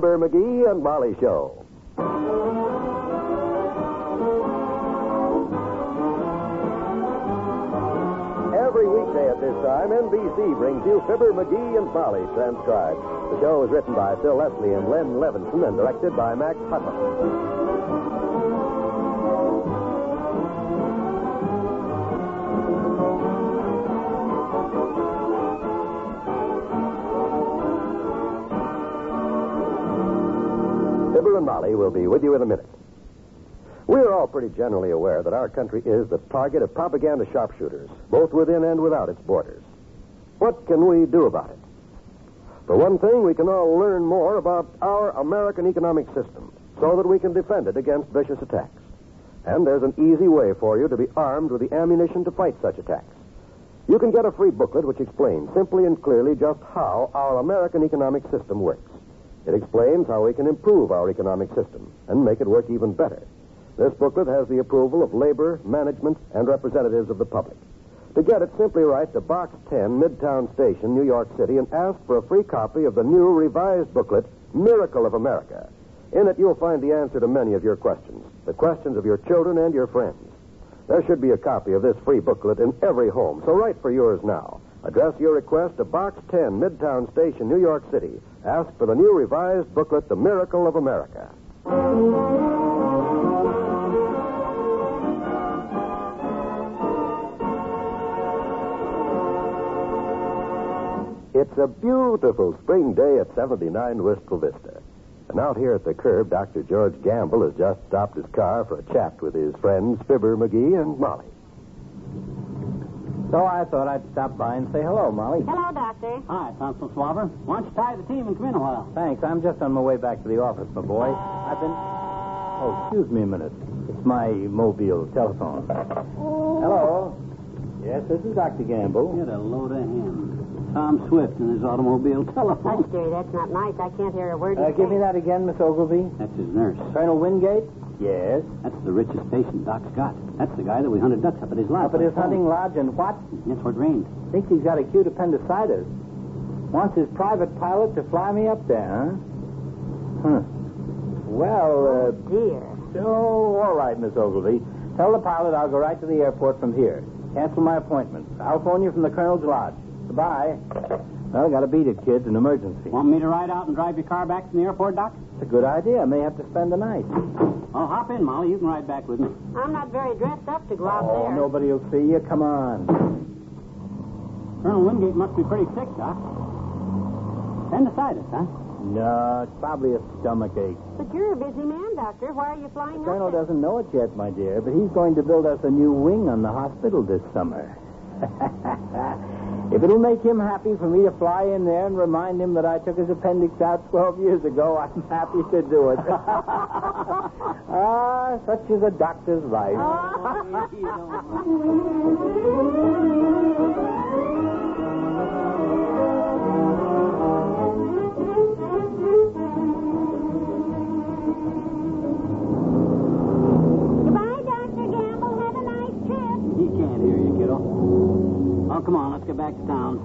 Fibber, McGee, and Molly Show. Every weekday at this time, NBC brings you Fibber, McGee, and Molly transcribed. The show is written by Phil Leslie and Len Levinson and directed by Max Hutto. Fibber and Molly will be with you in a minute. We're all pretty generally aware that our country is the target of propaganda sharpshooters, both within and without its borders. What can we do about it? For one thing, we can all learn more about our American economic system so that we can defend it against vicious attacks. And there's an easy way for you to be armed with the ammunition to fight such attacks. You can get a free booklet which explains simply and clearly just how our American economic system works. It explains how we can improve our economic system and make it work even better. This booklet has the approval of labor, management, and representatives of the public. To get it, simply write to Box 10, Midtown Station, New York City, and ask for a free copy of the new revised booklet, Miracle of America. In it, you'll find the answer to many of your questions, the questions of your children and your friends. There should be a copy of this free booklet in every home, so write for yours now. Address your request to Box 10, Midtown Station, New York City. Ask for the new revised booklet, The Miracle of America. It's a beautiful spring day at 79 Wistful Vista. And out here at the curb, Dr. George Gamble has just stopped his car for a chat with his friends, Fibber, McGee, and Molly. So I thought I'd stop by and say hello, Molly. Hello, Doctor. Hi, Constable Swabber. Why don't you tie the team and come in a while? Thanks. I'm just on my way back to the office, my boy. I've been. Oh, excuse me a minute. It's my mobile telephone. Hello. Yes, this is Dr. Gamble. Get a load of him. Tom Swift and his automobile telephone. Hush, dearie, that's not nice. I can't hear a word. Uh, you give me that again, Miss Ogilvy. That's his nurse. Colonel Wingate? Yes. That's the richest patient Doc's got. That's the guy that we hunted ducks up at his lodge. Up at his hunting lodge and what? That's what rained. Thinks he's got acute appendicitis. Wants his private pilot to fly me up there, huh? Huh. Well, uh, Dear. Oh, all right, Miss Ogilvy. Tell the pilot I'll go right to the airport from here. Cancel my appointment. I'll phone you from the Colonel's lodge. Goodbye. Well, I gotta beat it, kids. An emergency. Want me to ride out and drive your car back from the airport, Doc? It's a good idea. I may have to spend the night. Oh, hop in, Molly. You can ride back with me. I'm not very dressed up to go out Oh, there. nobody will see you. Come on. Colonel Wingate must be pretty sick, Doc. Appendicitis, huh? No, it's probably a stomach ache. But you're a busy man, Doctor. Why are you flying The Colonel doesn't know it yet, my dear, but he's going to build us a new wing on the hospital this summer. if it'll make him happy for me to fly in there and remind him that I took his appendix out 12 years ago, I'm happy to do it. ah, such is a doctor's life. Come on. Let's get back to town.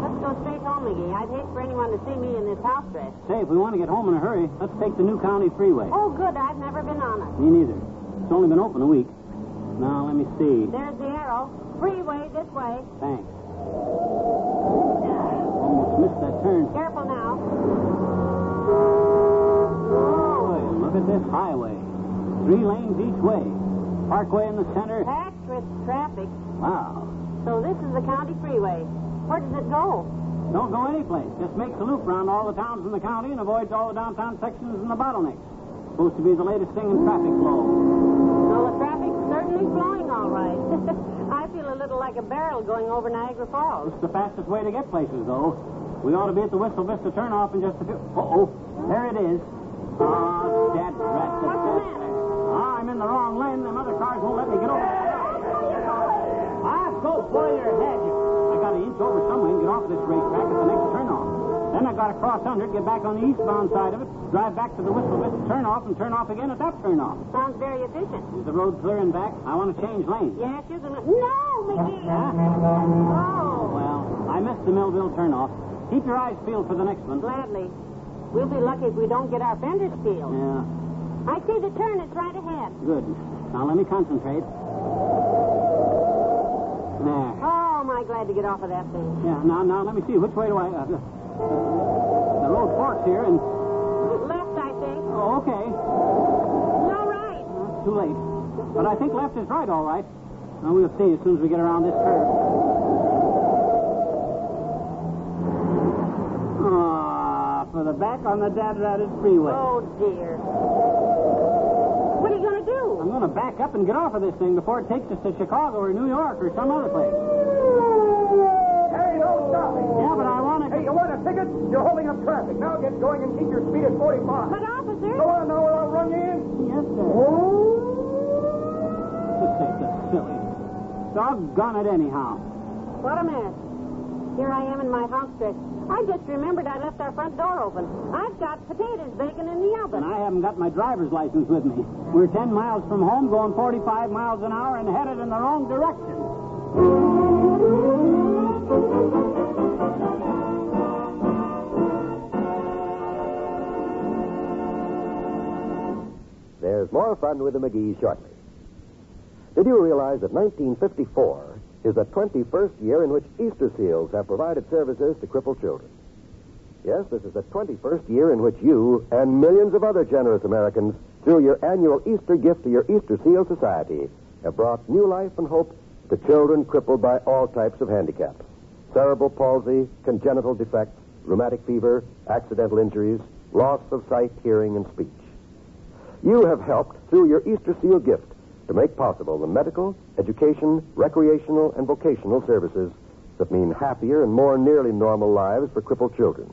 Let's go straight home, McGee. I'd hate for anyone to see me in this house dress. Say, if we want to get home in a hurry, let's take the new county freeway. Oh, good. I've never been on it. Me neither. It's only been open a week. Now, let me see. There's the arrow. Freeway this way. Thanks. Almost missed that turn. Careful now. Boy, look at this highway. Three lanes each way. Parkway in the center. Packed with traffic. Wow. So this is the county freeway. Where does it go? Don't go anyplace. Just makes a loop around all the towns in the county and avoids all the downtown sections and the bottlenecks. Supposed to be the latest thing in traffic flow. So the traffic's certainly flowing all right. I feel a little like a barrel going over Niagara Falls. It's the fastest way to get places, though. We ought to be at the Wistful Vista turnoff in just a few. Uh-oh. There it is. Ah, that rat. What's the matter? In the wrong lane. Them other cars won't let me get over. Ah, go blow your head. I got to inch over somewhere and get off this racetrack at the next turnoff. Then I got to cross under it, get back on the eastbound side of it, drive back to the Wistful Vista turnoff, and turn off again at that turnoff. Sounds very efficient. Is the road clear and back? I want to change lanes. Yes, you're gonna. No, McGee. Huh? Oh. Well, I missed the Millville turnoff. Keep your eyes peeled for the next one. Gladly. We'll be lucky if we don't get our fenders peeled. Yeah, I see the turn. It's right ahead. good. Now let me concentrate. There. Oh, am I glad to get off of that thing. Yeah, now, now let me see. Which way do I... Uh, the road forks here, and... Left, I think. Oh, okay. No, right. Uh, too late. But I think left is right, all right. Now, we'll see as soon as we get around this curve. For the back on the Dad Ratted Freeway. Oh, dear. What are you going to do? I'm going to back up and get off of this thing before it takes us to Chicago or New York or some other place. Hey, don't stop me. Yeah, but I want to... Hey, you want a ticket? You're holding up traffic. Now get going and keep your speed at 45. But, officer. Go on now or I'll run you in. Yes, sir. Oh. This thing's just silly. Doggone it anyhow. What a mess. Here I am in my house dress. I just remembered I left our front door open. I've got potatoes baking in the oven. And I haven't got my driver's license with me. We're 10 miles from home, going 45 miles an hour, and headed in the wrong direction. There's more fun with the McGees shortly. Did you realize that 1954 is the 21st year in which Easter Seals have provided services to crippled children? Yes, this is the 21st year in which you and millions of other generous Americans, through your annual Easter gift to your Easter Seal Society, have brought new life and hope to children crippled by all types of handicaps cerebral palsy, congenital defects, rheumatic fever, accidental injuries, loss of sight, hearing, and speech. You have helped through your Easter Seal gift to make possible the medical, education, recreational, and vocational services that mean happier and more nearly normal lives for crippled children.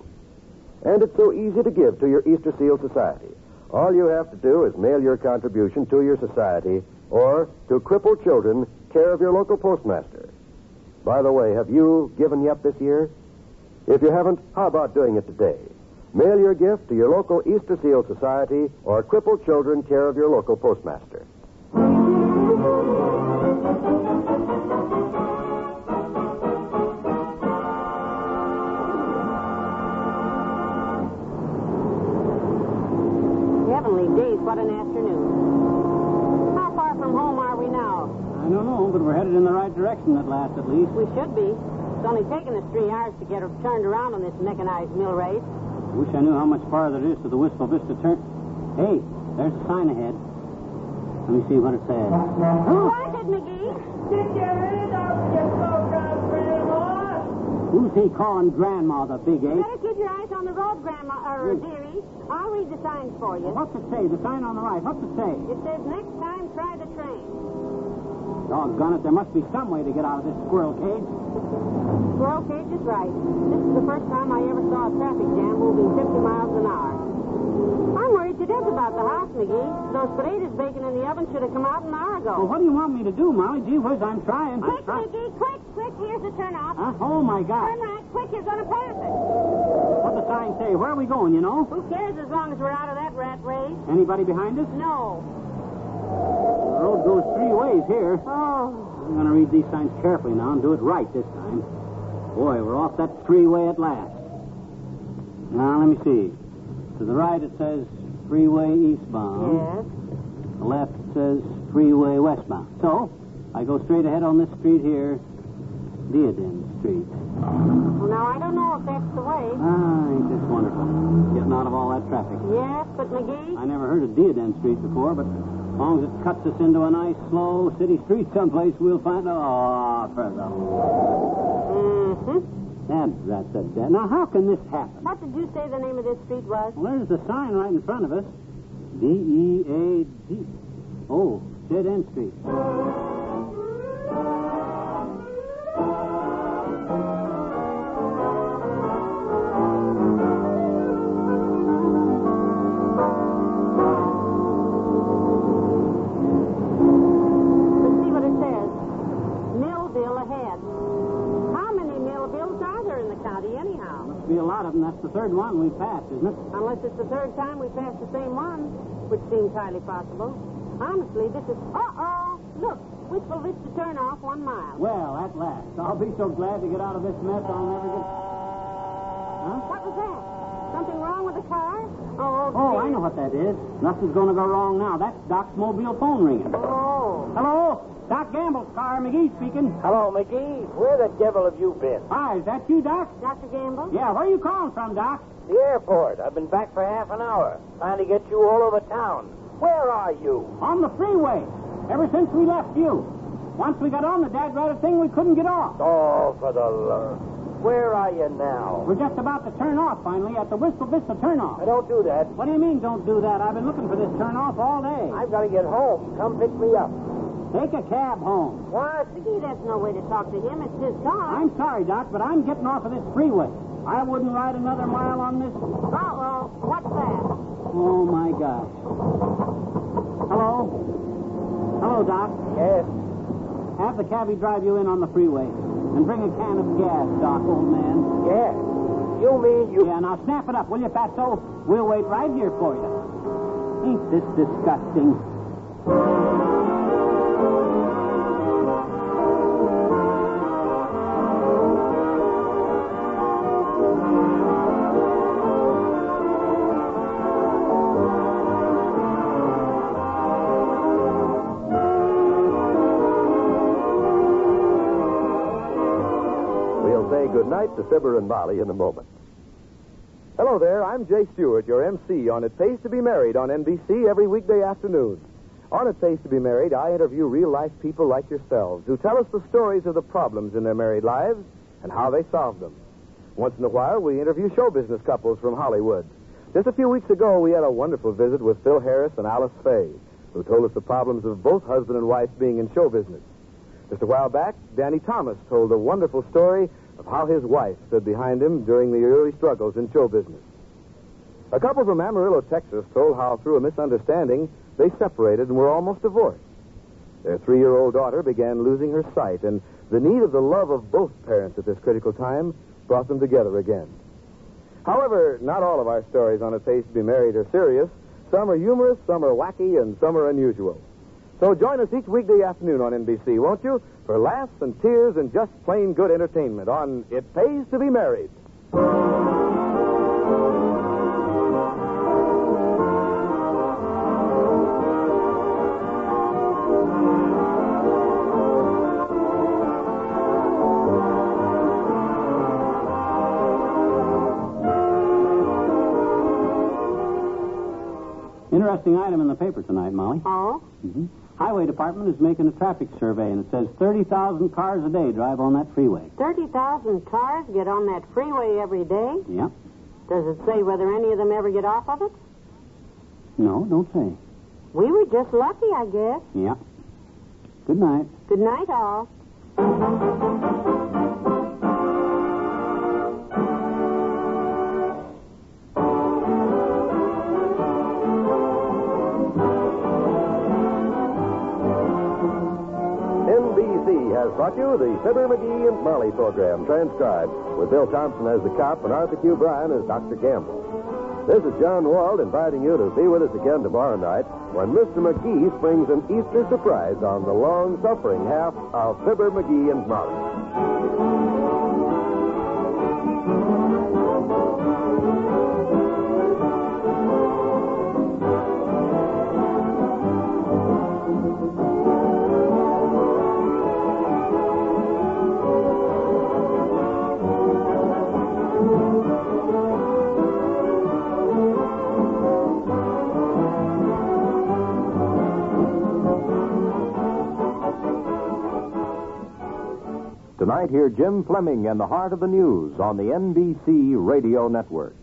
And it's so easy to give to your Easter Seal Society. All you have to do is mail your contribution to your society or to Crippled Children, care of your local postmaster. By the way, have you given yet this year? If you haven't, how about doing it today? Mail your gift to your local Easter Seal Society or Crippled Children, care of your local postmaster. But we're headed in the right direction at last, at least. We should be. It's only taken us three hours to get her turned around on this mechanized mill race. I wish I knew how much farther it is to the Wistful Vista turn. Hey, there's a sign ahead. Let me see what it says. Who was it, McGee? Get your hand out of your program, Grandma. Who's he calling Grandma the big ape? Better keep your eyes on the road, Grandma, or dearie. I'll read the signs for you. What's it say? The sign on the right. What's it say? It says next time try the train. Doggone it, there must be some way to get out of this squirrel cage. Squirrel cage is right. This is the first time I ever saw a traffic jam moving 50 miles an hour. I'm worried to death about the house, McGee. Those potatoes baking in the oven should have come out an hour ago. Well, what do you want me to do, Molly? Gee whiz, I'm trying. I'm Quick, trying. McGee, quick, quick. Here's the turnoff. Huh? Oh, my God. Turn right, quick. You're going to pass it. What's the sign say? Where are we going, you know? Who cares as long as we're out of that rat race? Anybody behind us? No. The road goes three ways here. Oh. I'm going to read these signs carefully now and do it right this time. Boy, we're off that freeway at last. Now, let me see. To the right, it says freeway eastbound. Yes. The left says freeway westbound. So, I go straight ahead on this street here, Diadem Street. Well, now, I don't know if that's the way. Ah, ain't this wonderful? Getting out of all that traffic. Yes, but McGee, I never heard of Diadem Street before, but long as it cuts us into a nice, slow city street someplace, we'll find. Oh, for the. mm-hmm. That, that's a dead. Now, how can this happen? What did you say the name of this street was? Well, there's the sign right in front of us. D E A D. Oh, Dead End Street. One we've passed, isn't it? Unless it's the third time we passed the same one, which seems highly possible. Honestly, this is. Uh oh! Look, Wistful Vista turnoff, one mile. Well, at last. I'll be so glad to get out of this mess I'll never get. Huh? What was that? Something wrong with the car? Oh, Oh. I know what that is. Nothing's going to go wrong now. That's Doc's mobile phone ringing. Oh. Hello? Doc Gamble's car. McGee speaking. Hello, McGee. Where the devil have you been? Hi, is that you, Doc? Dr. Gamble? Yeah, where are you calling from, Doc? The airport. I've been back for half an hour, trying to get you all over town. Where are you? On the freeway. Ever since we left you. Once we got on the dad ratted thing, we couldn't get off. Oh, for the love. Where are you now? We're just about to turn off finally at the Wistful Vista turnoff. I don't do that. What do you mean, don't do that? I've been looking for this turnoff all day. I've got to get home. Come pick me up. Take a cab home. What? McGee, that's no way to talk to him. It's his car. I'm sorry, Doc, but I'm getting off of this freeway. I wouldn't ride another mile on this. Uh-oh. What's that? Oh, my gosh. Hello? Hello, Doc. Yes. Have the cabbie drive you in on the freeway. And bring a can of gas, Doc, old man. Yes. You mean you... Yeah, now snap it up, will you, Fatso? We'll wait right here for you. Ain't this disgusting? Goodnight to Fibber and Molly in a moment. Hello there, I'm Jay Stewart, your MC on It Pays to Be Married on NBC every weekday afternoon. On It Pays to Be Married, I interview real life people like yourselves who tell us the stories of the problems in their married lives and how they solve them. Once in a while, we interview show business couples from Hollywood. Just a few weeks ago, we had a wonderful visit with Phil Harris and Alice Faye, who told us the problems of both husband and wife being in show business. Just a while back, Danny Thomas told a wonderful story of how his wife stood behind him during the early struggles in show business. A couple from Amarillo, Texas, told how through a misunderstanding they separated and were almost divorced. Their three year old daughter began losing her sight, and the need of the love of both parents at this critical time brought them together again. However, not all of our stories on It Pays to Be Married are serious. Some are humorous, some are wacky, and some are unusual. So join us each weekday afternoon on NBC, won't you? For laughs and tears and just plain good entertainment on It Pays to Be Married. Interesting item in the paper tonight, Molly. Oh? hmm Highway Department is making a traffic survey, and it says 30,000 cars a day drive on that freeway. 30,000 cars get on that freeway every day? Yep. Does it say whether any of them ever get off of it? No, don't say. We were just lucky, I guess. Yep. Good night. Good night, all. Has brought you the Fibber McGee and Molly program, transcribed, with Bill Thompson as the cop and Arthur Q. Bryan as Dr. Gamble. This is John Wald inviting you to be with us again tomorrow night when Mr. McGee springs an Easter surprise on the long suffering half of Fibber McGee and Molly. Tonight, hear Jim Fleming and the Heart of the News on the NBC Radio Network.